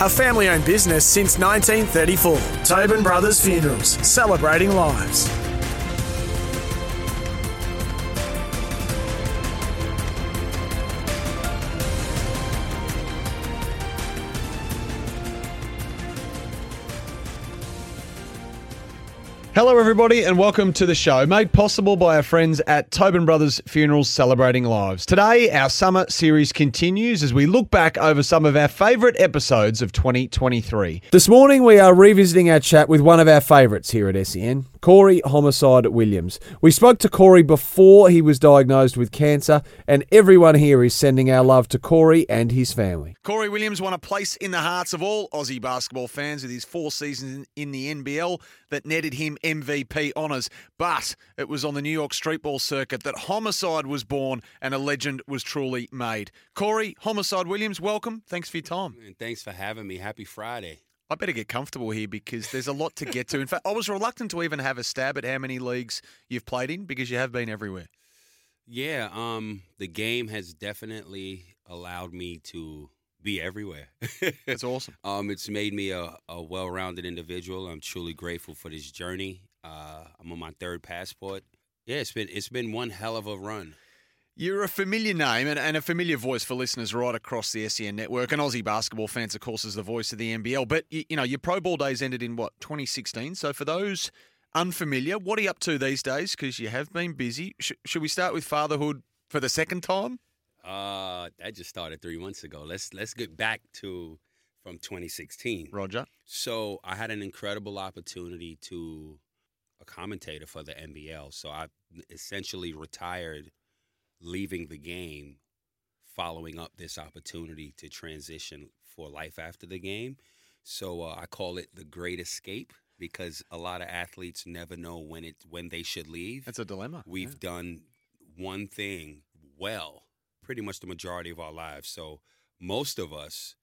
A family owned business since 1934. Tobin Brothers Funerals, celebrating lives. Hello, everybody, and welcome to the show, made possible by our friends at Tobin Brothers Funerals Celebrating Lives. Today, our summer series continues as we look back over some of our favourite episodes of 2023. This morning, we are revisiting our chat with one of our favourites here at SEN, Corey Homicide Williams. We spoke to Corey before he was diagnosed with cancer, and everyone here is sending our love to Corey and his family. Corey Williams won a place in the hearts of all Aussie basketball fans with his four seasons in the NBL that netted him MVP honours. But it was on the New York streetball circuit that Homicide was born and a legend was truly made. Corey Homicide Williams, welcome. Thanks for your time. And thanks for having me. Happy Friday. I better get comfortable here because there's a lot to get to. In fact, I was reluctant to even have a stab at how many leagues you've played in because you have been everywhere. Yeah, um, the game has definitely allowed me to be everywhere. That's awesome. um, it's made me a, a well-rounded individual. I'm truly grateful for this journey. Uh, I'm on my third passport. Yeah, it's been it's been one hell of a run. You're a familiar name and, and, a familiar voice for listeners right across the SEN network. And Aussie basketball fans, of course, is the voice of the NBL. But, you, you know, your Pro Ball days ended in what, 2016? So for those unfamiliar, what are you up to these days? Because you have been busy. Sh- should we start with fatherhood for the second time? Uh, that just started three months ago. Let's let's get back to from 2016. Roger. So I had an incredible opportunity to a commentator for the NBL. So I essentially retired leaving the game, following up this opportunity to transition for life after the game. So uh, I call it the great escape because a lot of athletes never know when it when they should leave. That's a dilemma. We've yeah. done one thing well pretty much the majority of our lives. So most of us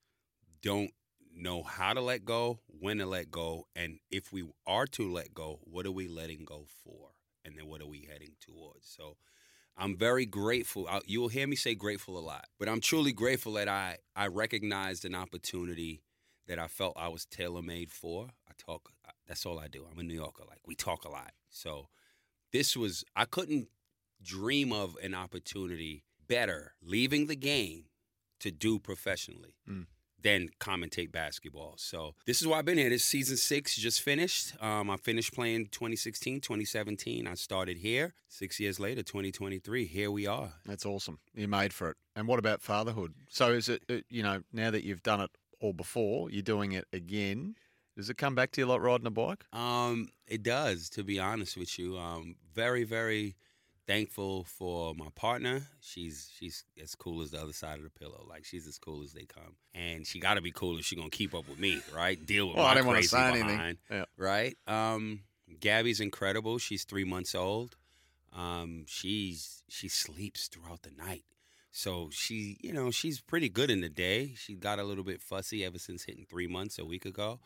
don't know how to let go, when to let go, and if we are to let go, what are we letting go for? And then what are we heading towards? So I'm very grateful. You will hear me say grateful a lot, but I'm truly grateful that I I recognized an opportunity that I felt I was tailor made for. I talk. That's all I do. I'm a New Yorker. Like we talk a lot. So this was I couldn't dream of an opportunity better leaving the game to do professionally. Mm then commentate basketball. So this is why I've been here. This season six just finished. Um, I finished playing 2016, 2017. I started here. Six years later, 2023, here we are. That's awesome. You're made for it. And what about fatherhood? So is it, uh, you know, now that you've done it all before, you're doing it again. Does it come back to you like riding a bike? Um, it does, to be honest with you. Um, very, very thankful for my partner. She's she's as cool as the other side of the pillow. Like she's as cool as they come, and she got to be cool if she's gonna keep up with me, right? Deal with well, my I didn't crazy want to say behind, anything. Yeah. right? Um, Gabby's incredible. She's three months old. Um, she's she sleeps throughout the night. So she, you know, she's pretty good in the day. She got a little bit fussy ever since hitting three months a week ago,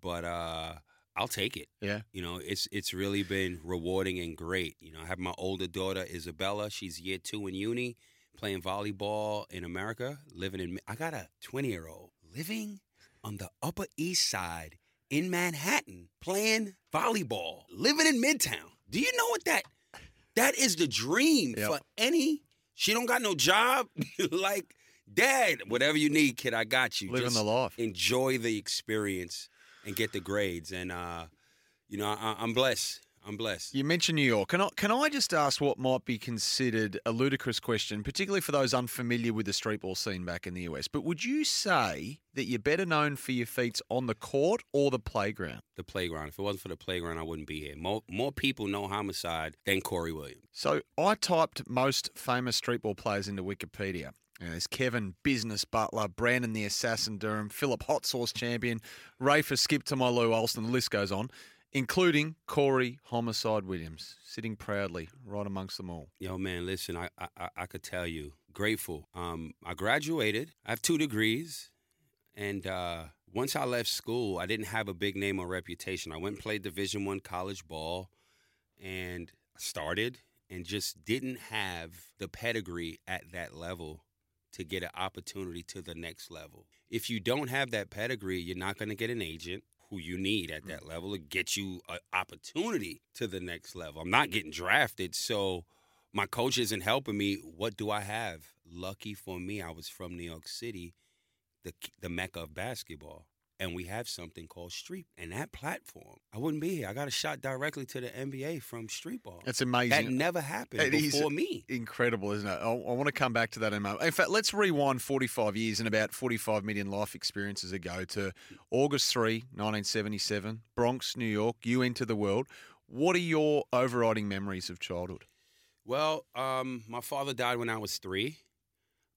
but uh, I'll take it. Yeah. You know, it's it's really been rewarding and great. You know, I have my older daughter Isabella. She's year two in uni, playing volleyball in America, living in. I got a twenty year old living on the Upper East Side in Manhattan, playing volleyball, living in Midtown. Do you know what that? That is the dream Yep. for any. She don't got no job. like, dad, whatever you need, kid, I got you. Living Just the life. Enjoy the experience and get the grades. And uh, you know, I, I'm blessed. I'm blessed. You mentioned New York. Can I, can I just ask what might be considered a ludicrous question, particularly for those unfamiliar with the streetball scene back in the US? But would you say that you're better known for your feats on the court or the playground? The playground. If it wasn't for the playground, I wouldn't be here. More, more people know homicide than Corey Williams. So I typed most famous streetball players into Wikipedia. Yeah, there's Kevin Business Butler, Brandon the Assassin Durham, Philip Hot Sauce Champion, Rafer Skip to my Lou Alston, the list goes on, including Corey Homicide Williams, sitting proudly right amongst them all. Yo, man, listen, I I, I could tell you, grateful. Um, I graduated. I have two degrees, and uh, once I left school, I didn't have a big name or reputation. I went and played Division One college ball, and started and just didn't have the pedigree at that level to get an opportunity to the next level. If you don't have that pedigree, you're not going to get an agent who you need at that level to get you an opportunity to the next level. I'm not getting drafted, so my coach isn't helping me. What do I have? Lucky for me, I was from New York City, the the mecca of basketball. And we have something called street. And that platform, I wouldn't be here. I got a shot directly to the NBA from street ball. That's amazing. That never happened It before me. Incredible, isn't it? I, I want to come back to that in a moment. In fact, let's rewind 45 years and about 45 million life experiences ago to August 3, 1977, Bronx, New York. You enter the world. What are your overriding memories of childhood? Well, um, my father died when I was three.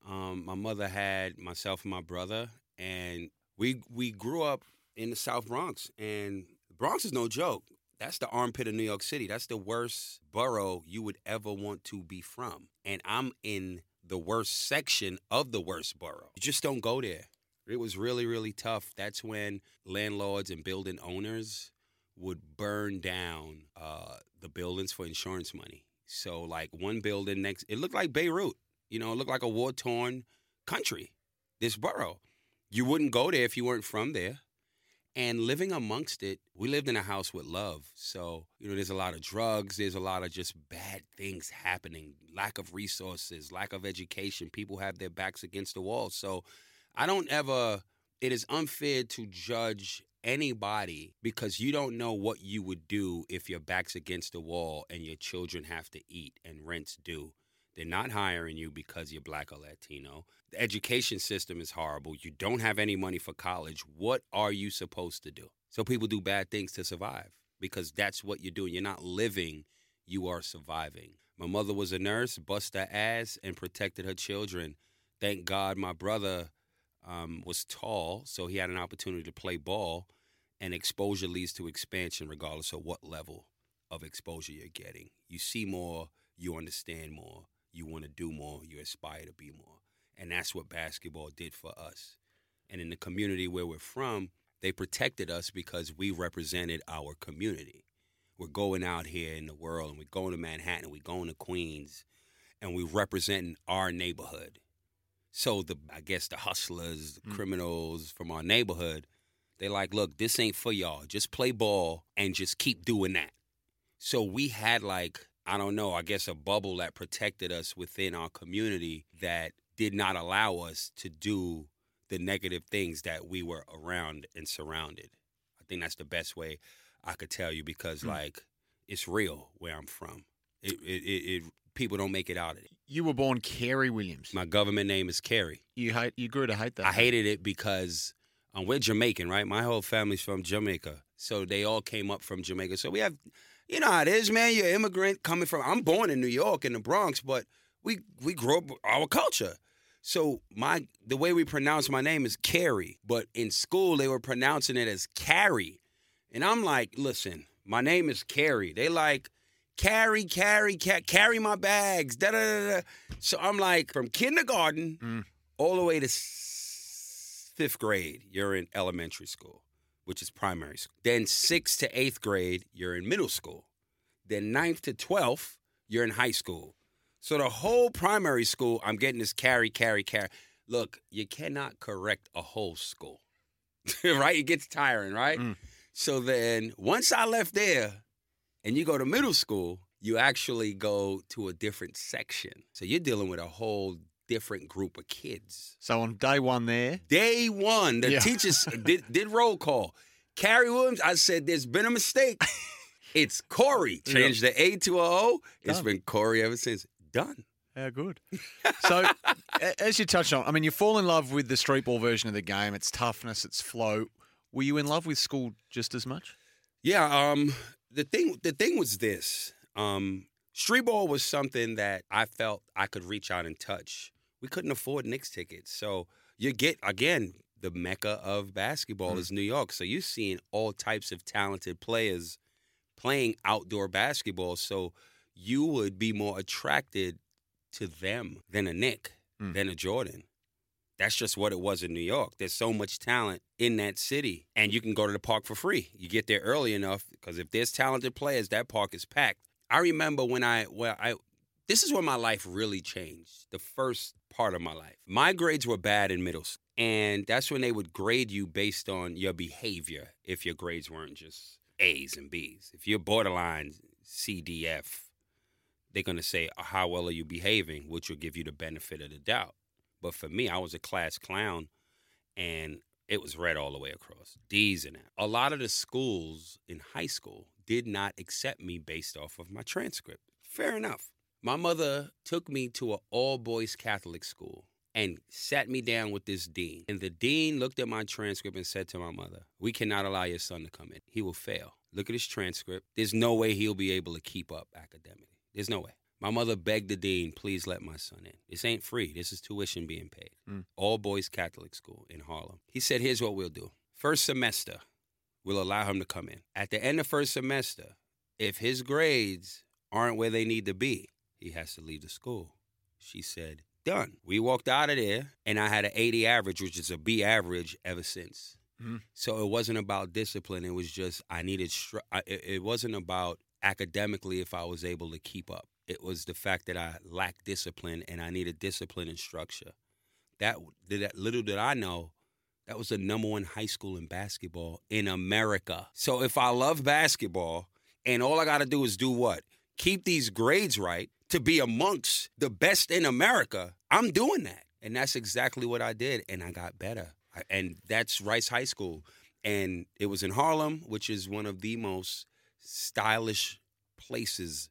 Um, my mother had myself and my brother, and we we grew up in the South Bronx. And Bronx is no joke. That's the armpit of New York City. That's the worst borough you would ever want to be from. And I'm in the worst section of the worst borough. You just don't go there. It was really, really tough. That's when landlords and building owners would burn down uh, the buildings for insurance money. So, like one building next, it looked like Beirut. You know, it looked like a war torn country, this borough. You wouldn't go there if you weren't from there. And living amongst it, we lived in a house with love. So, you know, there's a lot of drugs, there's a lot of just bad things happening, lack of resources, lack of education. People have their backs against the wall. So, I don't ever, it is unfair to judge anybody because you don't know what you would do if your back's against the wall and your children have to eat and rents due. They're not hiring you because you're black or Latino. The education system is horrible. You don't have any money for college. What are you supposed to do? So people do bad things to survive because that's what you're doing. You're not living, you are surviving. My mother was a nurse, bust her ass, and protected her children. Thank God my brother um, was tall, so he had an opportunity to play ball, and exposure leads to expansion regardless of what level of exposure you're getting. You see more, you understand more you want to do more, you aspire to be more. And that's what basketball did for us. And in the community where we're from, they protected us because we represented our community. We're going out here in the world and we're going to Manhattan, we're going to Queens, and we're representing our neighborhood. So the I guess the hustlers, the Mm. criminals from our neighborhood, they like, look, this ain't for y'all. Just play ball and just keep doing that. So we had like I don't know, I guess a bubble that protected us within our community that did not allow us to do the negative things that we were around and surrounded. I think that's the best way I could tell you because Mm. like it's real where I'm from. It, it, it, it people don't make it out of it. You were born Carey Williams. My government name is Kerry. You hate. You grew to hate that. I hated it because um, we're Jamaican, right? My whole family's from Jamaica, so they all came up from Jamaica. So we have, you know how it is, man. You're an immigrant coming from. I'm born in New York in the Bronx, but we we grew up our culture. So my the way we pronounce my name is Carrie, but in school they were pronouncing it as Carrie, and I'm like, listen, my name is Carrie. They like. Carry, carry, ca- carry my bags. Da da da da. So I'm like, from kindergarten Mm. all the way to s- fifth grade, you're in elementary school, which is primary school. Then sixth to eighth grade, you're in middle school. Then ninth to twelfth, you're in high school. So the whole primary school, I'm getting this carry, carry, carry. Look, you cannot correct a whole school, right? It gets tiring, right? Mm. So then once I left there and you go to middle school, you actually go to a different section. So you're dealing with a whole different group of kids. So on day one there, Day one, the Yeah. teachers did, did roll call. Carrie Williams, I said, there's been a mistake. it's Corey. Changed the A to a O. It's Done. been Corey ever since. Done. How good. So, a- as you touched on, I mean, you fall in love with the street ball version of the game. Its toughness, its flow. Were you in love with school just as much? Yeah, um, the thing the thing was this. Um, street ball was something that I felt I could reach out and touch we couldn't afford Knicks tickets. So you get again the mecca of basketball Mm. is New York. So you're seeing all types of talented players playing outdoor basketball. So you would be more attracted to them than a Knick, Mm. than a Jordan. That's just what it was in New York. There's so much talent in that city, and you can go to the park for free. You get there early enough because if there's talented players, that park is packed. I remember when I well I this is where my life really changed. The first part of my life. My grades were bad in middle school, and that's when they would grade you based on your behavior if your grades weren't just A's and B's. If you're borderline C, D, F, they're going to say, uh, How well are you behaving? which will give you the benefit of the doubt. But for me, I was a class clown, and it was red all the way across. D's and that. A lot of the schools in high school did not accept me based off of my transcript. Fair enough. My mother took me to an all boys Catholic school and sat me down with this dean. And the dean looked at my transcript and said to my mother, We cannot allow your son to come in. He will fail. Look at his transcript. There's no way he'll be able to keep up academically. There's no way. My mother begged the dean, please let my son in. This ain't free. This is tuition being paid. Mm. All boys Catholic school in Harlem. He said, here's what we'll do. First semester, we'll allow him to come in. At the end of first semester, if his grades aren't where they need to be, he has to leave the school. She said, done. We walked out of there, and I had an 80 average, which is a B average ever since. Mhm. So it wasn't about discipline. It was just I needed. Stru- I, it, it wasn't about academically if I was able to keep up. It was the fact that I lacked discipline and I needed discipline and structure. That, that little did I know, that was the number one high school in basketball in America. So if I love basketball and all I got to do is do what? Keep these grades right to be amongst the best in America, I'm doing that. And that's exactly what I did. And I got better. And that's Rice High School. And it was in Harlem, which is one of the most stylish places,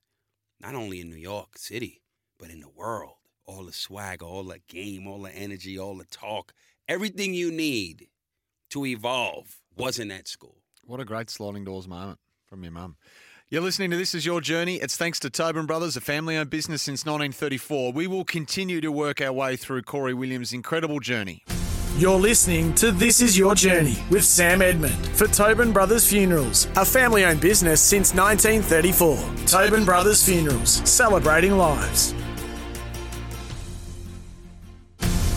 not only in New York City, but in the world. All the swagger, all the game, all the energy, all the talk, everything you need to evolve was in that school. What a great sliding doors moment from your mum. You're listening to This Is Your Journey. It's thanks to Tobin Brothers, a family owned business since 1934. We will continue to work our way through Corey Williams' incredible journey. You're listening to This Is Your Journey with Sam Edmund for Tobin Brothers Funerals, a family owned business since 1934. Tobin Brothers Funerals, celebrating lives.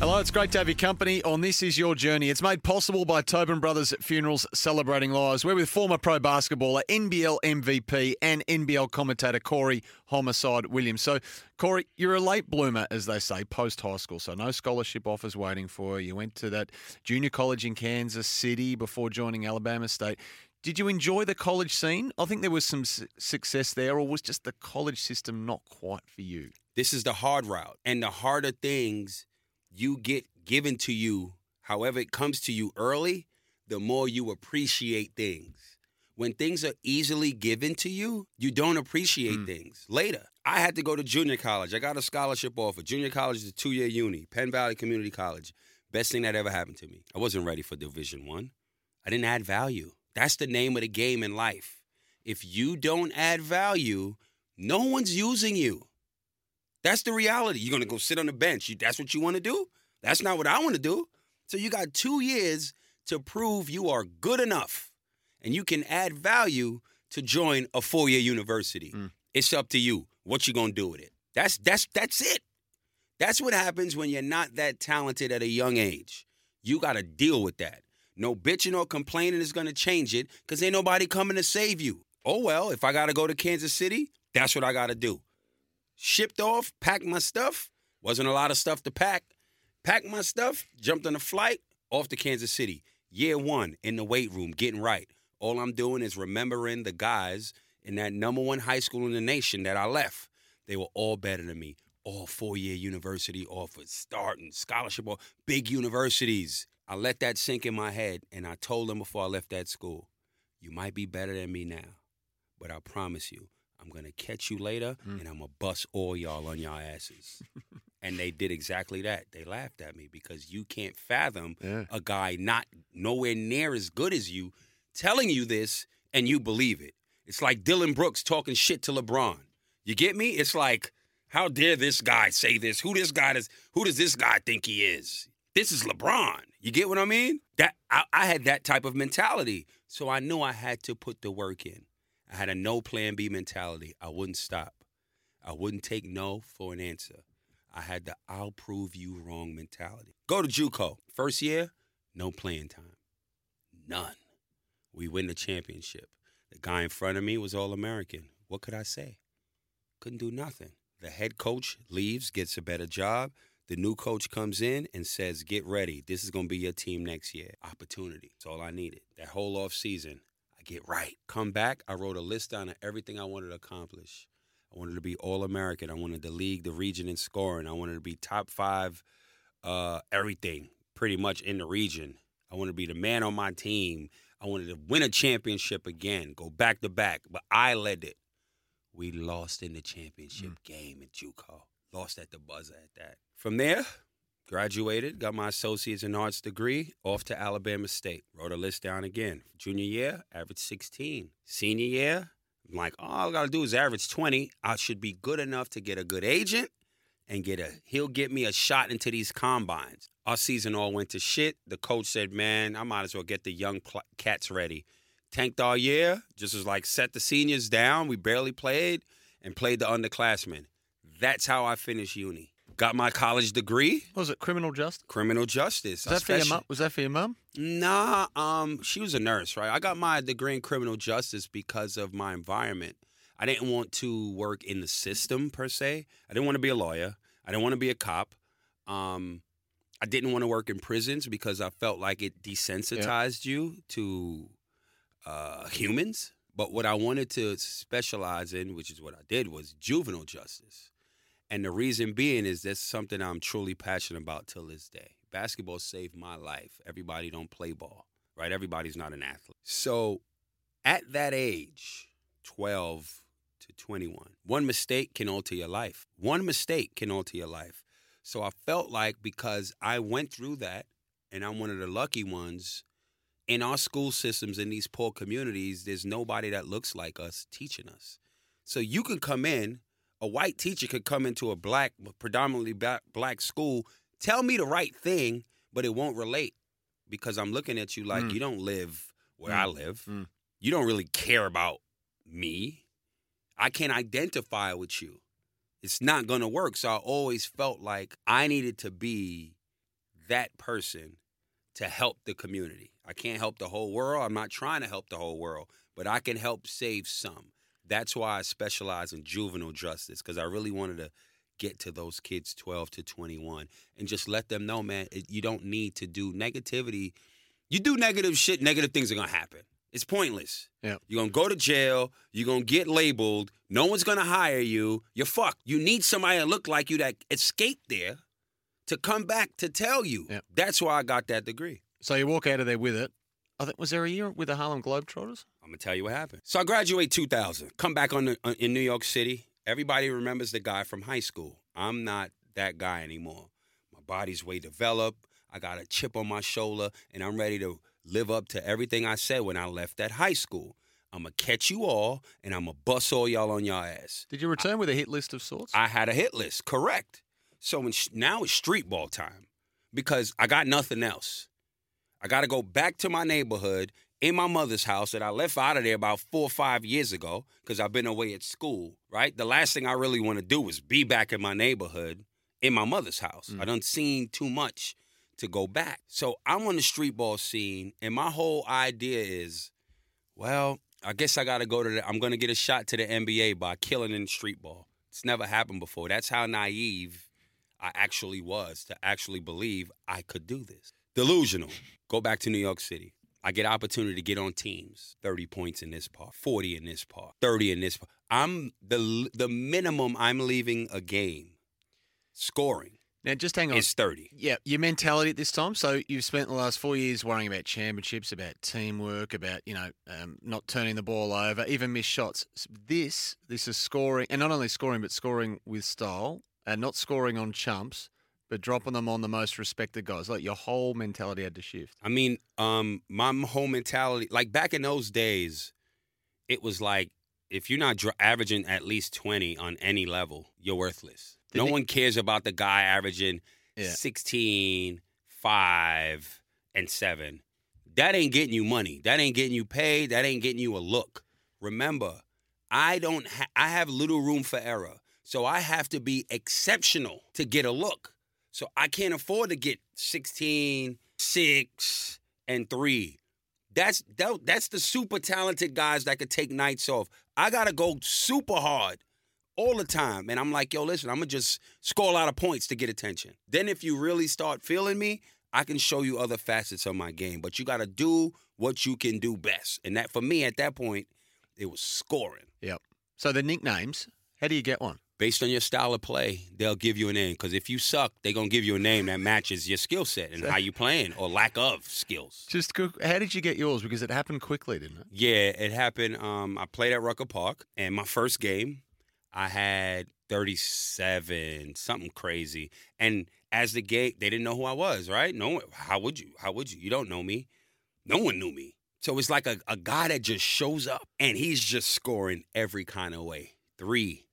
Hello, it's great to have your company on This Is Your Journey. It's made possible by Tobin Brothers Funerals Celebrating Lives. We're with former pro basketballer, NBL MVP, and NBL commentator Corey Homicide Williams. So, Corey, you're a late bloomer, as they say, post high school. So, no scholarship offers waiting for you. You went to that junior college in Kansas City before joining Alabama State. Did you enjoy the college scene? I think there was some success there, or was just the college system not quite for you? This is the hard route. And the harder things you get given to you, however it comes to you early, the more you appreciate things. When things are easily given to you, you don't appreciate mm. things later. I had to go to junior college. I got a scholarship offer. Junior college is a two year uni, Penn Valley Community College. Best thing that ever happened to me. I wasn't ready for Division One. I. didn't add value. That's the name of the game in life. If you don't add value, no one's using you. That's the reality. You're gonna go sit on the bench. You, that's what you want to do. That's not what I want to do. So you got two years to prove you are good enough, and you can add value to join a four-year university. Mm. It's up to you. What you gonna do with it? That's that's that's it. That's what happens when you're not that talented at a young age. You got to deal with that. No bitching or complaining is going to change it because ain't nobody coming to save you. Oh, well, if I got to go to Kansas City, that's what I got to do. Shipped off, packed my stuff. Wasn't a lot of stuff to pack. Packed my stuff, jumped on a flight, off to Kansas City. Year one in the weight room, getting right. All I'm doing is remembering the guys in that number one high school in the nation that I left. They were all better than me. All four year university offers, starting scholarship, or big universities. I let that sink in my head, and I told them before I left that school, you might be better than me now, but I promise you, I'm gonna catch you later, mm. and I'm gonna bust all y'all on y'all asses. And they did exactly that. They laughed at me because you can't fathom Yeah. a guy not nowhere near as good as you telling you this and you believe it. It's like Dillon Brooks talking shit to LeBron. You get me? It's like, how dare this guy say this? Who this guy is? who does this guy think he is? This is LeBron. You get what I mean? That I, I had that type of mentality. So I knew I had to put the work in. I had a no plan B mentality. I wouldn't stop. I wouldn't take no for an answer. I had the I'll prove you wrong mentality. Go to JUCO. First year, no playing time. None. We win the championship. The guy in front of me was All American. What could I say? Couldn't do nothing. The head coach leaves, gets a better job. The new coach comes in and says, Get ready. This is going to be your team next year. Opportunity. That's all I needed. That whole off season, get right. Come back, I wrote a list down of everything I wanted to accomplish. I wanted to be All American. I wanted the league, the region in scoring. I wanted to be top five, uh, everything pretty much in the region. I wanted to be the man on my team. I wanted to win a championship again, go back to back. But I led it. We lost in the championship game at JUCO. Lost at the buzzer at that. From there, graduated, got my associate's in arts degree, off to Alabama State. Wrote a list down again. Junior year, average 16. Senior year, I'm like, all I gotta do is average 20. I should be good enough to get a good agent and get a he'll get me a shot into these combines. Our season all went to shit. The coach said, "Man, I might as well get the young pl- cats ready." Tanked all year, just was like set the seniors down. We barely played and played the underclassmen. That's how I finished uni. Got my college degree, Was it criminal justice? criminal justice. Was that for your mum? Was that for your mum? Nah, um, she was a nurse, right? I got my degree in criminal justice because of my environment. I didn't want to work in the system per se. I didn't want to be a lawyer. I didn't want to be a cop. Um, I didn't want to work in prisons because I felt like it desensitized you to uh, humans. But what I wanted to specialize in, which is what I did, was juvenile justice. And the reason being is that's something I'm truly passionate about till this day. Basketball saved my life. Everybody don't play ball, right? Everybody's not an athlete. So at that age, 12 to 21, one mistake can alter your life. One mistake can alter your life. So I felt like because I went through that and I'm one of the lucky ones in our school systems in these poor communities, there's nobody that looks like us teaching us. So you can come in, a white teacher could come into a black, predominantly black, school, tell me the right thing, but it won't relate because I'm looking at you like Mm. you don't live where Mm. I live. Mm. You don't really care about me. I can't identify with you. It's not going to work. So I always felt like I needed to be that person to help the community. I can't help the whole world. I'm not trying to help the whole world, but I can help save some. That's why I specialize in juvenile justice because I really wanted to get to those kids 12 to 21 and just let them know, man, it, you don't need to do negativity. You do negative shit, negative things are going to happen. It's pointless. Yeah. You're going to go to jail. You're going to get labeled. No one's going to hire you. You're fucked. You need somebody that look like you that escaped there to come back to tell you. Yeah. That's why I got that degree. So you walk out of there with it. I think was there a year with the Harlem Globetrotters? I'm gonna tell you what happened. So I graduate 2000. Come back on the, uh, in New York City. Everybody remembers the guy from high school. I'm not that guy anymore. My body's way developed. I got a chip on my shoulder, and I'm ready to live up to everything I said when I left that high school. I'm gonna catch you all, and I'm gonna bust all y'all on your ass. Did you return with a hit list of sorts? I had a hit list, correct. So now it's street ball time because I got nothing else. I got to go back to my neighborhood in my mother's house that I left out of there about four or five years ago because I've been away at school, right? The last thing I really want to do is be back in my neighborhood in my mother's house. I mm. done seen too much to go back. So I'm on the street ball scene, and my whole idea is, well, I guess I got to go to the, I'm going to get a shot to the NBA by killing in street ball. It's never happened before. That's how naive I actually was to actually believe I could do this. Delusional. Go back to New York City. I get opportunity to get on teams. 30 points in this part, 40 in this part, 30 in this part. I'm the the minimum I'm leaving a game scoring now just hang on. is 30. Yeah, your mentality at this time. So you've spent the last four years worrying about championships, about teamwork, about you know um, not turning the ball over, even missed shots. This, this is scoring, and not only scoring, but scoring with style. and not scoring on chumps, but dropping them on the most respected guys. Like your whole mentality had to shift. I mean, um, my whole mentality, like back in those days, it was like if you're not dr- averaging at least 20 on any level, you're worthless. Did no one cares about the guy averaging Yeah. 16, 5, and 7. That ain't getting you money. That ain't getting you paid. That ain't getting you a look. Remember, I don't ha- I have little room for error. So I have to be exceptional to get a look. So I can't afford to get 16, 6, and 3. That's that, that's the super talented guys that could take nights off. I gotta go super hard all the time. And I'm like, yo, listen, I'm gonna just score a lot of points to get attention. Then if you really start feeling me, I can show you other facets of my game. But you gotta do what you can do best. And that for me at that point, it was scoring. Yep. So the nicknames, how do you get one? Based on your style of play, they'll give you a name. Because if you suck, they're gonna give you a name that matches your skill set and how you playing or lack of skills. Just quick, how did you get yours? Because it happened quickly, didn't it? Yeah, it happened. Um, I played at Rucker Park, and my first game, I had 37, something crazy. And as the game, they didn't know who I was, right? No, how would you? How would you? You don't know me. No one knew me. So it's like a, a guy that just shows up and he's just scoring every kind of way. Three,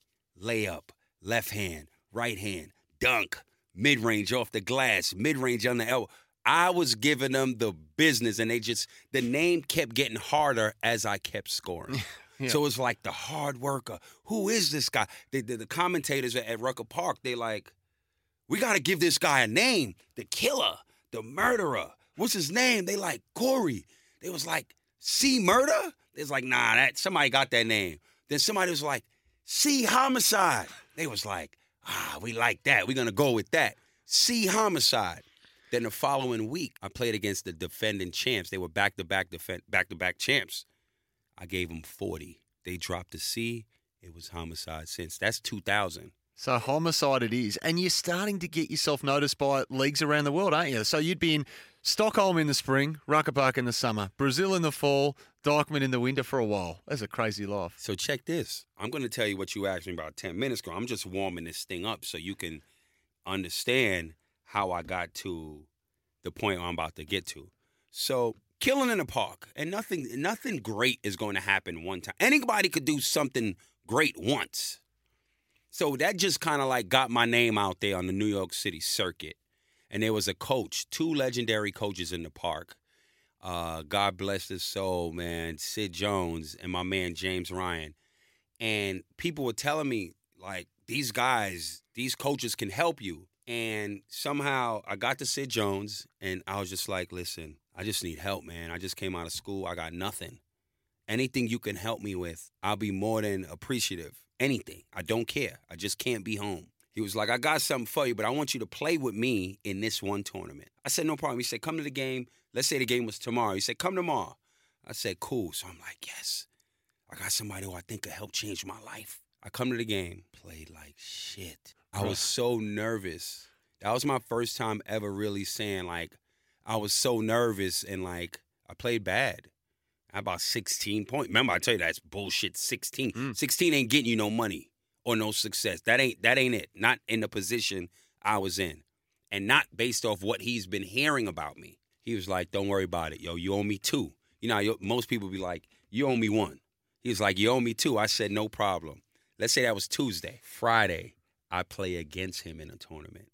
layup, left hand, right hand, dunk, mid range off the glass, mid range on the elbow. I was giving them the business, and they just the name kept getting harder as I kept scoring. Yeah. So it's like the hard worker. Who is this guy? The, the, the commentators at, at Rucker Park, they like, we got to give this guy a name. The killer, the murderer. What's his name? They like Corey. They was like, C murder? It's like, nah, that somebody got that name. Then somebody was like, C homicide. They was like, ah, we like that. We're gonna go with that. C homicide. Then the following week, I played against the defending champs. They were back to back defend back to back champs. I gave them 40. They dropped the C. It was homicide since. That's 2000. So homicide it is, and you're starting to get yourself noticed by leagues around the world, aren't you? So you'd be in Stockholm in the spring, Rucker Park in the summer, Brazil in the fall, Dyckman in the winter for a while. That's a crazy life. So check this. I'm going to tell you what you asked me about 10 minutes ago. I'm just warming this thing up so you can understand how I got to the point I'm about to get to. So, killing in the park, and nothing nothing great is going to happen one time. Anybody could do something great once. So that just kind of like got my name out there on the New York City circuit. And there was a coach, two legendary coaches in the park. Uh, God bless his soul, man. Sid Jones and my man James Ryan. And people were telling me, like, these guys, these coaches can help you. And somehow I got to Sid Jones and I was just like, listen, I just need help, man. I just came out of school. I got nothing. Anything you can help me with, I'll be more than appreciative. Anything. I don't care. I just can't be home. He was like, I got something for you, but I want you to play with me in this one tournament. I said, no problem. He said, come to the game. Let's say the game was tomorrow. He said, come tomorrow. I said, cool. So I'm like, yes. I got somebody who I think could help change my life. I come to the game, played like shit. I was so nervous. That was my first time ever really saying like I was so nervous and like I played bad. I had about 16 points. Remember, I tell you that's bullshit. 16. Mm. 16 ain't getting you no money or no success. That ain't that ain't it. Not in the position I was in. And not based off what he's been hearing about me. He was like, Don't worry about it. Yo, you owe me two. You know, most people be like, You owe me one. He was like, You owe me two. I said, No problem. Let's say that was Tuesday. Friday, I play against him in a tournament.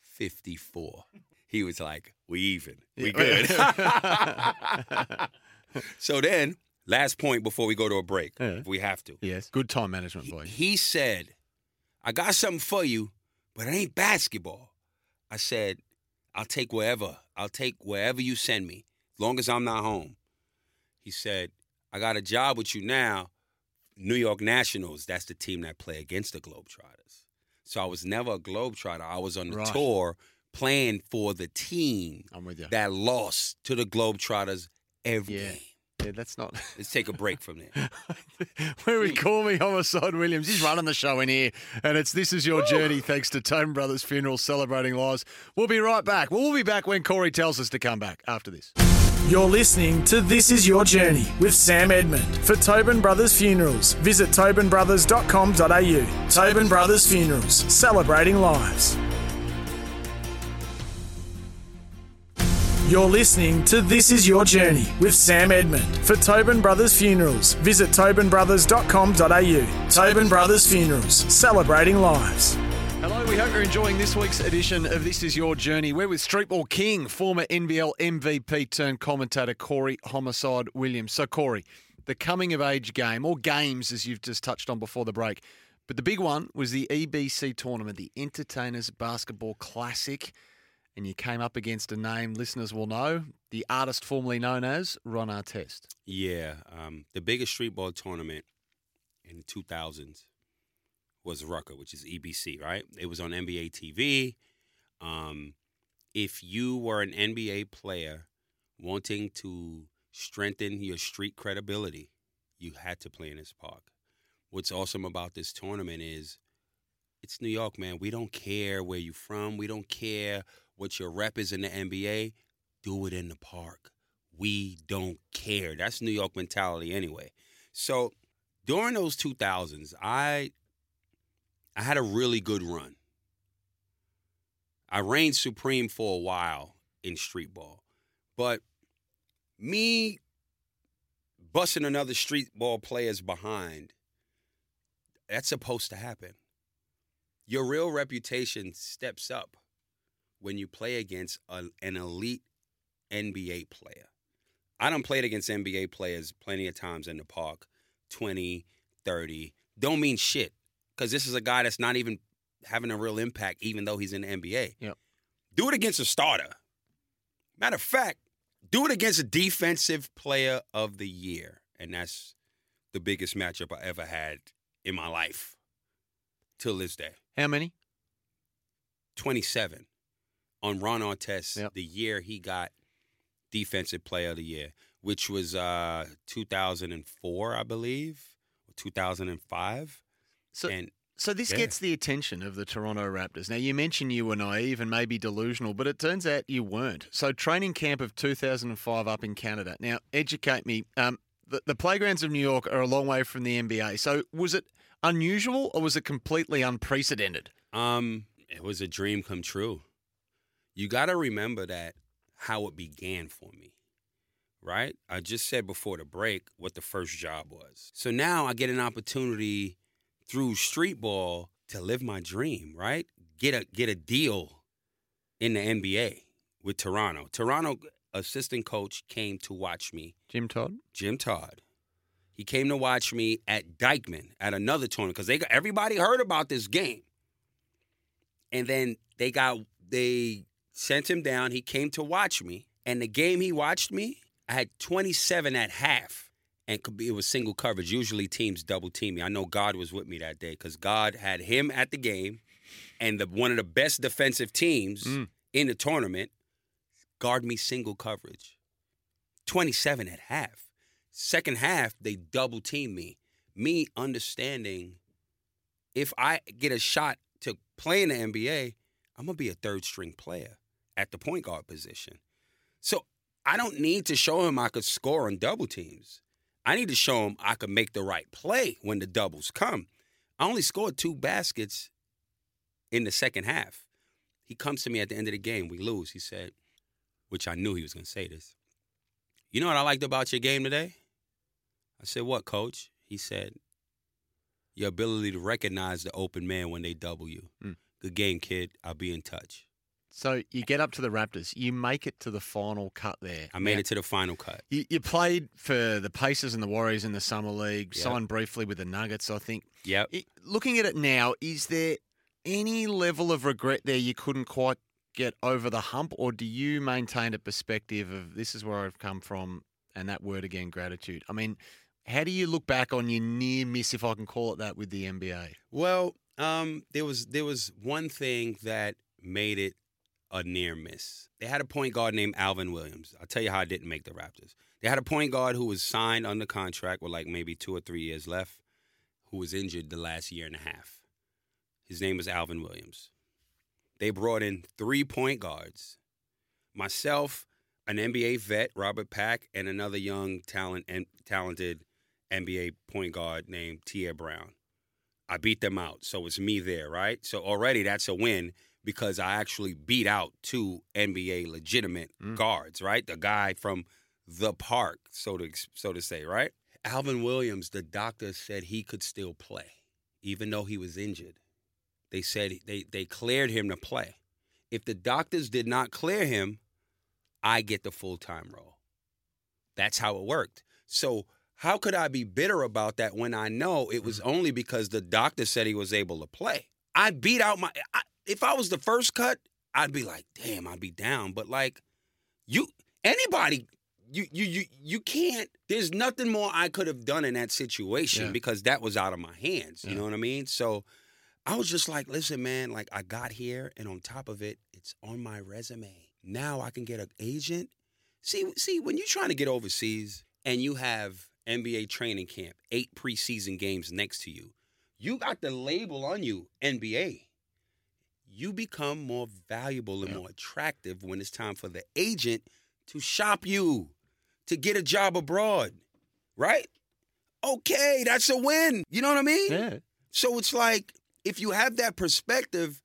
54. He was like, We even. We good. so then, last point before we go to a break, Yeah. if we have to. yes. Good time management, boy. He said, I got something for you, but it ain't basketball. I said, I'll take wherever. I'll take wherever you send me, as long as I'm not home. He said, I got a job with you now. New York Nationals, that's the team that play against the Globetrotters. So I was never a Globetrotter. I was on the Right. tour playing for the team I'm with you. that lost to the Globetrotters every Yeah. game. Yeah, that's not. Let's take a break from there. Where we call me Homicide Williams. He's running the show in here. And it's This Is Your Journey, thanks to Tobin Brothers Funeral Celebrating Lives. We'll be right back. We'll be back when Corey tells us to come back after this. You're listening to This Is Your Journey with Sam Edmund. For Tobin Brothers Funerals, visit tobinbrothers.com.au. Tobin Brothers Funerals, celebrating lives. You're listening to This Is Your Journey with Sam Edmund. For Tobin Brothers Funerals, visit tobinbrothers.com.au. Tobin Brothers Funerals, celebrating lives. Hello, we hope you're enjoying this week's edition of This Is Your Journey. We're with Streetball King, former NBL MVP turned commentator Corey Homicide Williams. So, Corey, the coming of age game, or games as you've just touched on before the break, but the big one was the EBC tournament, the Entertainers Basketball Classic. And you came up against a name listeners will know, the artist formerly known as Ron Artest. Yeah, um, the biggest street ball tournament in the 2000s was Rucker, which is EBC, right? It was on NBA TV. Um, if you were an NBA player wanting to strengthen your street credibility, you had to play in this park. What's awesome about this tournament is it's New York, man. We don't care where you're from. We don't care what your rep is in the NBA. Do it in the park. We don't care. That's New York mentality anyway. So during those 2000s, I I had a really good run. I reigned supreme for a while in street ball. But me busting another street ball players behind, that's supposed to happen. Your real reputation steps up when you play against a, an elite NBA player. I done played against NBA players plenty of times in the park, 20, 30. Don't mean shit because this is a guy that's not even having a real impact, even though he's in the NBA. Yep. Do it against a starter. Matter of fact, do it against a defensive player of the year. And that's the biggest matchup I ever had in my life till this day. How many? 27 on Ron Artest Yep. the year he got Defensive Player of the Year, which was uh, 2004, I believe, or 2005. So, and so this yeah. gets the attention of the Toronto Raptors. Now, you mentioned you were naive and maybe delusional, but it turns out you weren't. So, training camp of 2005 up in Canada. Now, educate me. Um, the, the playgrounds of New York are a long way from the NBA. So, was it unusual or was it completely unprecedented? um, it was a dream come true. You got to remember that how it began for me, right? I just said before the break what the first job was. So now I get an opportunity through street ball to live my dream, right? Get a get a deal in the NBA with Toronto. Toronto assistant coach came to watch me, Jim Todd? Jim Todd. He came to watch me at Dyckman at another tournament because they got, everybody heard about this game, and then they got they sent him down. He came to watch me, and the game he watched me, I had 27 at half, and could be- it was single coverage. Usually teams double team me. I know God was with me that day because God had him at the game, and the one of the best defensive teams Mm. in the tournament guard me single coverage. 27 at half. Second half, they double team me. Me understanding if I get a shot to play in the NBA, I'm going to be a third string player at the point guard position. So I don't need to show him I could score on double teams. I need to show him I could make the right play when the doubles come. I only scored two baskets in the second half. He comes to me at the end of the game. We lose. He said, which I knew he was going to say this. You know what I liked about your game today? I said, What, coach? He said, Your ability to recognize the open man when they double you. Mm. Good game, kid. I'll be in touch. So, you get up to the Raptors. You make it to the final cut there. I made Now, it to the final cut. You, you played for the Pacers and the Warriors in the Summer League, Yep. signed briefly with the Nuggets, I think. Yep. I- Looking at it now, is there any level of regret there you couldn't quite get over the hump, or do you maintain a perspective of this is where I've come from and that word again, gratitude? I mean, how do you look back on your near miss, if I can call it that, with the NBA? Well, um, there was there was one thing that made it a near miss. They had a point guard named Alvin Williams. I'll tell you how I didn't make the Raptors. They had a point guard who was signed under contract with like maybe two or three years left, who was injured the last year and a half. His name was Alvin Williams. They brought in three point guards, myself, an NBA vet, Robert Pack, and another young talent and talented NBA point guard named Tia Brown. I beat them out. So it's me there, right? So already that's a win because I actually beat out two NBA legitimate Mm. guards, right? The guy from the park, so to so to say, right? Alvin Williams, the doctor said he could still play, even though he was injured. They said they they cleared him to play. If the doctors did not clear him, I get the full time role. That's how it worked. So how could I be bitter about that when I know it was only because the doctor said he was able to play? I beat out my. I, if I was the first cut, I'd be like, damn, I'd be down. But like, you, anybody, you, you, you, you can't. There's nothing more I could have done in that situation Yeah. because that was out of my hands. You Yeah. know what I mean? So. I was just like, listen, man, like I got here, and on top of it, it's on my resume. Now I can get an agent. See, see, when you're trying to get overseas and you have NBA training camp, eight preseason games next to you, you got the label on you, NBA. You become more valuable and more attractive when it's time for the agent to shop you, to get a job abroad, right? Okay, that's a win. You know what I mean? Yeah, So it's like if you have that perspective,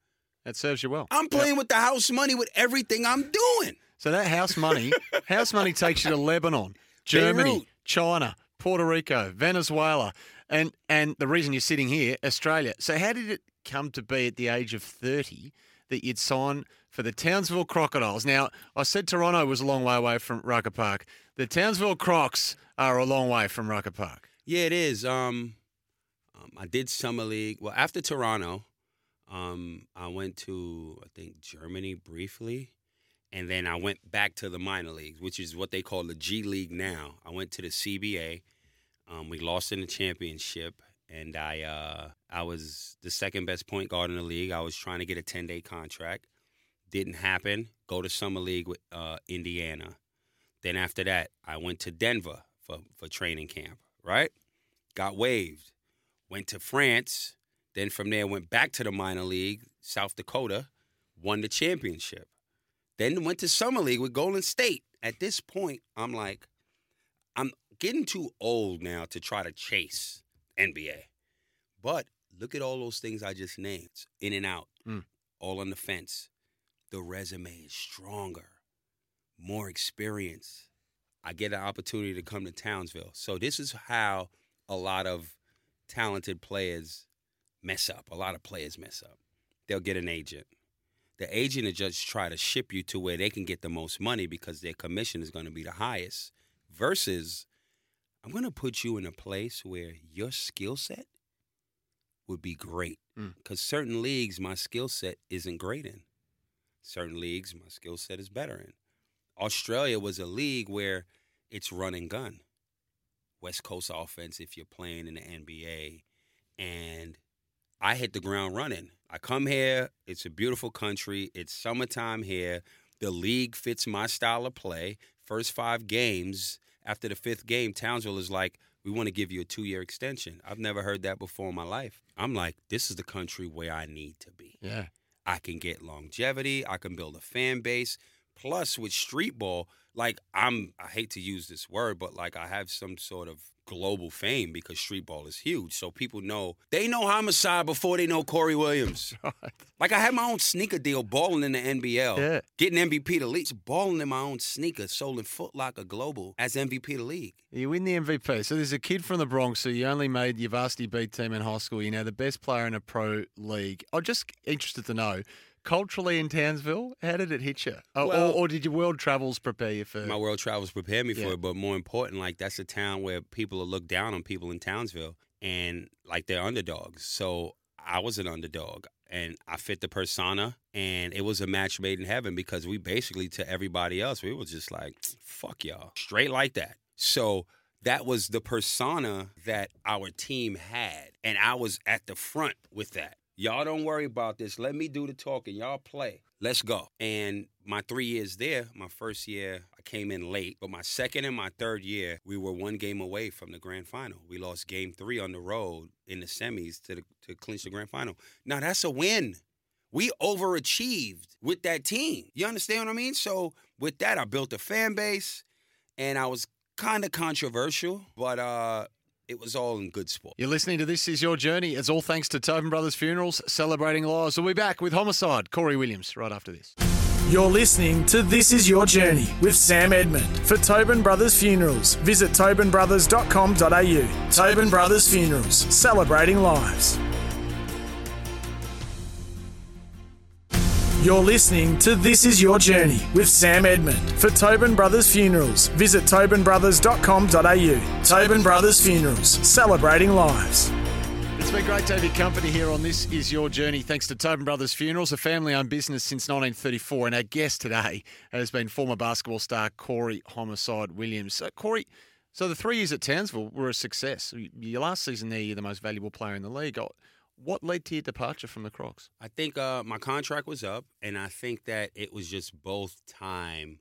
that serves you well. I'm playing with the house money with everything I'm doing. So that house money, house money takes you to Lebanon, Germany. China, Puerto Rico, Venezuela, and and the reason you're sitting here, Australia. So how did it come to be at the age of 30 that you'd sign for the Townsville Crocodiles? Now, I said Toronto was a long way away from Rucker Park. The Townsville Crocs are a long way from Rucker Park. Yeah, it is. Um, um, I did summer league. Well, after Toronto, um, I went to I think Germany briefly, and then I went back to the minor leagues, which is what they call the G League now. I went to the CBA. Um, we lost in the championship, and I uh, I was the second best point guard in the league. I was trying to get a ten day contract, didn't happen. Go to summer league with uh, Indiana. Then after that, I went to Denver for for training camp. Right, got waived. Went to France. Then from there went back to the minor league, South Dakota, won the championship. Then went to summer league with Golden State. At this point, I'm like, getting too old now to try to chase NBA. But look at all those things I just named. In and out, Mm. all on the fence. The resume is stronger, more experience. I get an opportunity to come to Townsville. So this is how a lot of talented players mess up. A lot of players mess up. They'll get an agent. The agent will just try to ship you to where they can get the most money because their commission is going to be the highest. Versus, I'm going to put you in a place where your skill set would be great. Mm. Because certain leagues, my skill set isn't great in. Certain leagues, my skill set is better in. Australia was a league where it's run and gun. West Coast offense if you're playing in the NBA. And I hit the ground running. I come here, it's a beautiful country, it's summertime here. The league fits my style of play. First five games, after the fifth game, Townsville is like, we want to give you a two year extension. I've never heard that before in my life. I'm like, this is the country where I need to be. Yeah. I can get longevity. I can build a fan base. Plus, with street ball, like I'm, I hate to use this word, but like I have some sort of global fame because street ball is huge. So people know they know homicide before they know Corey Williams. Like I had my own sneaker deal balling in the NBL, Yeah. getting MVP the league, balling in my own sneakers, sold in Foot Locker Global as MVP the league. You win the MVP. So there's a kid from the Bronx who you only made your varsity B team in high school. You're now the best player in a pro league. I'm just interested to know, culturally in Townsville, how did it hit you? Or- Well- or, or did your world travels prepare you for? My world travels prepared me for it, but more important, like that's a town where people will look down on people in Townsville and like they're underdogs. So I was an underdog and I fit the persona and it was a match made in heaven because we basically to everybody else, we was just like, fuck y'all. Straight like that. So that was the persona that our team had. And I was at the front with that. Y'all don't worry about this. Let me do the talking. Y'all play. Let's go. And my three years there, my first year, I came in late. But my second and my third year, we were one game away from the grand final. We lost game three on the road in the semis to, the, to clinch the grand final. Now, that's a win. We overachieved with that team. You understand what I mean? So with that, I built a fan base, and I was kind of controversial, but uh, it was all in good sport. You're listening to This Is Your Journey. It's all thanks to Tobin Brothers Funerals, celebrating lives. We'll be back with Homicide, Corey Williams, right after this. You're listening to This Is Your Journey with Sam Edmund. For Tobin Brothers Funerals, visit tobinbrothers.com.au. Tobin Brothers Funerals, celebrating lives. You're listening to This Is Your Journey with Sam Edmund. For Tobin Brothers Funerals, visit tobinbrothers.com.au. Tobin Brothers Funerals, celebrating lives. It's been great to have your company here on This Is Your Journey. Thanks to Tobin Brothers Funerals, a family owned business since 1934. And our guest today has been former basketball star Corey Homicide Williams. Corey, so the three years at Townsville were a success. Your last season there, you're the most valuable player in the league. What led to your departure from the Crocs? I think uh, my contract was up, and I think that it was just both time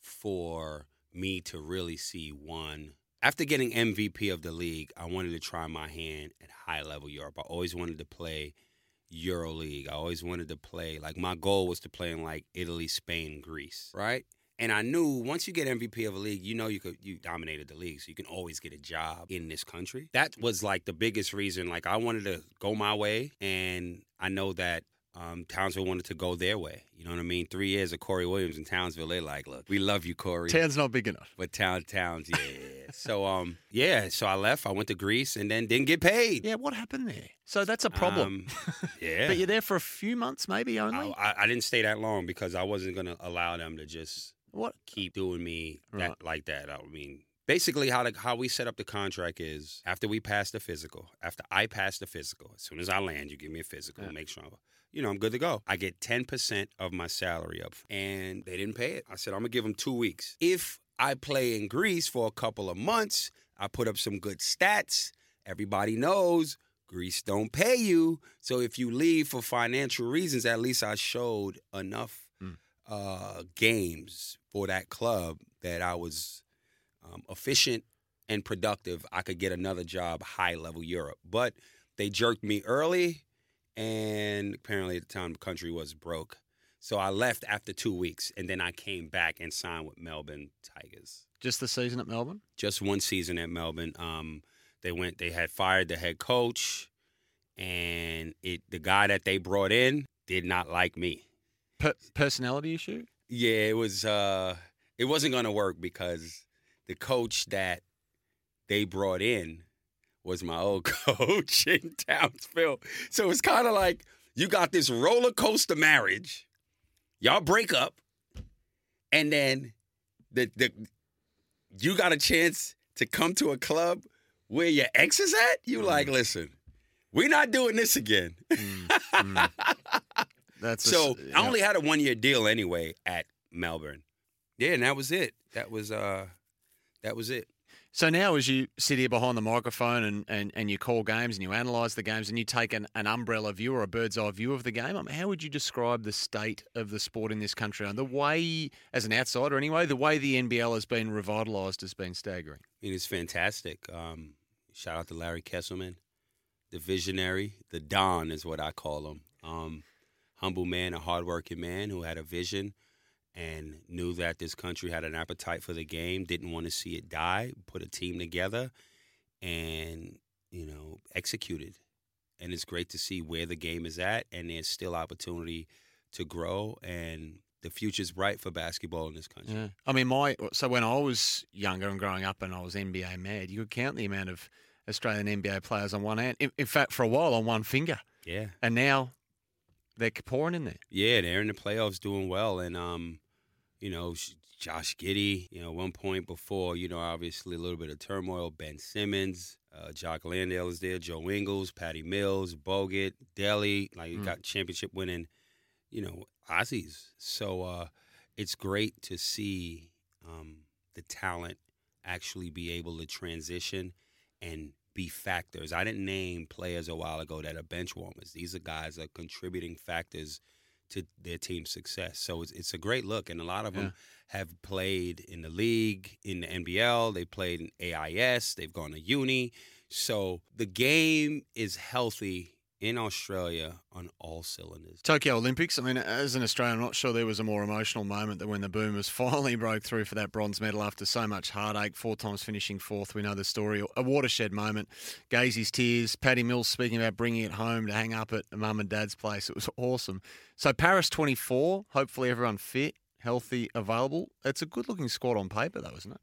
for me to really see one. After getting MVP of the league, I wanted to try my hand at high level Europe. I always wanted to play Euro League. I always wanted to play like my goal was to play in like Italy, Spain, Greece, right? And I knew once you get MVP of a league, you know you could you dominated the league, so you can always get a job in this country. That was like the biggest reason. Like I wanted to go my way, and I know that um, Townsville wanted to go their way. You know what I mean? Three years of Corey Williams in Townsville, they like, look, we love you, Corey. Town's not big enough. But town, towns, yeah, yeah. so um, yeah. So I left. I went to Greece, and then didn't get paid. Yeah, what happened there? So that's a problem. Um, yeah, but you're there for a few months, maybe only. I, I, I didn't stay that long because I wasn't going to allow them to just what keep doing me that Right. like that. I mean, basically how the, how we set up the contract is after we pass the physical, after I pass the physical, as soon as I land, you give me a physical, Yeah. make sure I'm, you know I'm good to go. I get ten percent of my salary up, and they didn't pay it. I said I'm gonna give them two weeks. If I play in Greece for a couple of months, I put up some good stats. Everybody knows. Greece don't pay you. So if you leave for financial reasons, at least I showed enough Mm. uh, games for that club that I was um, efficient and productive. I could get another job, high level Europe. But they jerked me early, and apparently at the time the country was broke. So I left after two weeks, and then I came back and signed with Melbourne Tigers. Just the season at Melbourne? Just one season at Melbourne. Um, they went. They had fired the head coach, and it the guy that they brought in did not like me. Per- personality issue? Yeah, it was. Uh, it wasn't going to work because the coach that they brought in was my old coach in Townsville. So it's kind of like you got this roller coaster marriage. Y'all break up, and then the the you got a chance to come to a club where your ex is at. You like, mm. listen, we're not doing this again. Mm, mm. That's a So s- I yeah. only had a one year deal anyway at Melbourne. Yeah, and that was it. That was uh that was it. So now, as you sit here behind the microphone and, and, and you call games and you analyse the games and you take an, an umbrella view or a bird's eye view of the game, I mean, how would you describe the state of the sport in this country? And the way, as an outsider anyway, the way the NBL has been revitalised has been staggering. It's fantastic. Um, shout out to Larry Kestelman, the visionary, the Don is what I call him. Um, humble man, a hardworking man who had a vision and knew that this country had an appetite for the game, didn't want to see it die, put a team together, and you know executed. And it's great to see where the game is at, and there's still opportunity to grow, and the future's bright for basketball in this country. Yeah. I mean, my so when I was younger and growing up and I was NBA mad, you could count the amount of Australian NBA players on one hand. In, in fact, for a while on one finger, yeah. and now they're pouring in there. Yeah, they're in the playoffs doing well, and um, you know, Josh Giddey. You know, one point before, you know, obviously a little bit of turmoil. Ben Simmons, uh, Jock Landale is there. Joe Ingles, Patty Mills, Bogut, Delly. Like you Mm. got championship winning, you know, Aussies. So uh, it's great to see um, the talent actually be able to transition and be factors. I didn't name players a while ago that are bench warmers. These are guys that are contributing factors to their team's success. So it's, it's a great look, and a lot of them have played in the league, in the NBL. They played in AIS. They've gone to uni. So the game is healthy in Australia on all cylinders. Tokyo Olympics. I mean, as an Australian, I'm not sure there was a more emotional moment than when the Boomers finally broke through for that bronze medal after so much heartache. Four times finishing fourth. We know the story. A watershed moment. Gazy's tears. Patty Mills speaking about bringing it home to hang up at mum and dad's place. It was awesome. So Paris 24. Hopefully everyone fit, healthy, available. It's a good looking squad on paper, though, isn't it?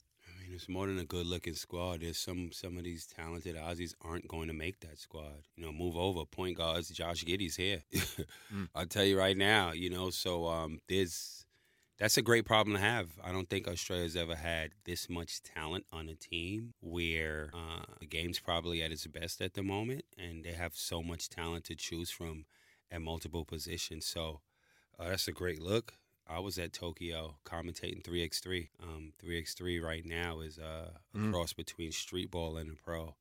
It's more than a good-looking squad. There's some some of these talented Aussies aren't going to make that squad. You know, move over. Point guards, Josh Giddey's here. I'll tell you right now. You know, so um, there's that's a great problem to have. I don't think Australia's ever had this much talent on a team where uh, the game's probably at its best at the moment, and they have so much talent to choose from at multiple positions. So uh, that's a great look. I was at Tokyo commentating 3x3. Um, 3x3 right now is uh, a Mm. cross between street ball and a pro.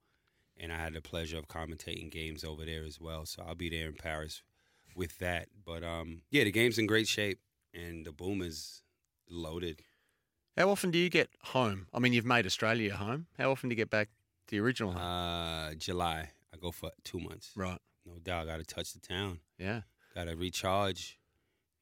And I had the pleasure of commentating games over there as well. So I'll be there in Paris with that. But um, yeah, the game's in great shape and the boom is loaded. How often do you get home? I mean, you've made Australia your home. How often do you get back to the original home? Uh, July, I go for two months. right. No doubt. Got to touch the town. Yeah. Got to recharge,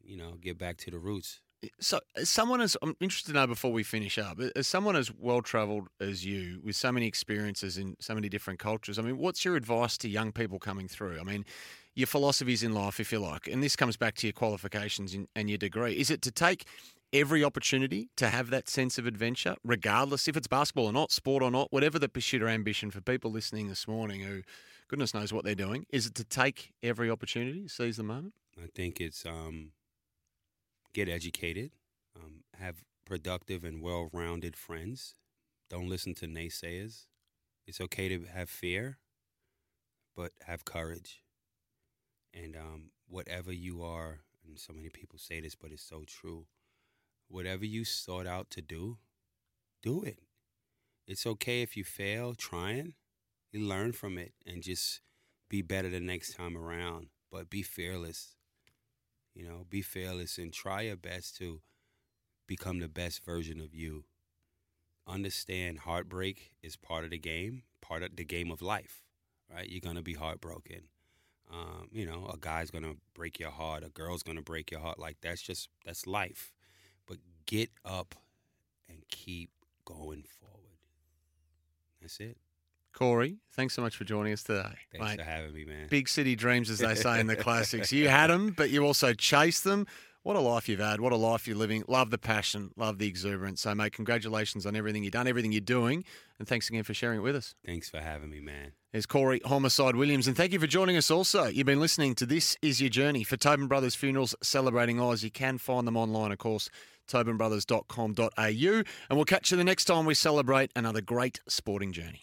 you know, get back to the roots. So, as someone as I'm interested to know before we finish up, as someone as well travelled as you, with so many experiences in so many different cultures, I mean, what's your advice to young people coming through? I mean, your philosophies in life, if you like, and this comes back to your qualifications in, and your degree. Is it to take every opportunity to have that sense of adventure, regardless if it's basketball or not, sport or not, whatever the pursuit or ambition for people listening this morning who, goodness knows what they're doing, is it to take every opportunity, seize the moment? I think it's um, get educated, um, have productive and well-rounded friends. Don't listen to naysayers. It's okay to have fear, but have courage. And um, whatever you are, and so many people say this, but it's so true. Whatever you sought out to do, do it. It's okay if you fail trying. You learn from it and just be better the next time around. But be fearless. You know, be fearless and try your best to become the best version of you. Understand heartbreak is part of the game, part of the game of life, right? You're going to be heartbroken. Um, you know, a guy's going to break your heart, a girl's going to break your heart. Like, that's just, that's life. But get up and keep going forward. That's it. Corey, thanks so much for joining us today. Thanks mate. for having me, man. Big city dreams, as they say in the classics. You had them, but you also chased them. What a life you've had. What a life you're living. Love the passion. Love the exuberance. So, mate, congratulations on everything you've done, everything you're doing. And thanks again for sharing it with us. Thanks for having me, man. There's Corey Homicide Williams. And thank you for joining us also. You've been listening to This Is Your Journey for Tobin Brothers Funerals Celebrating Oz. You can find them online, of course, tobinbrothers.com.au. And we'll catch you the next time we celebrate another great sporting journey.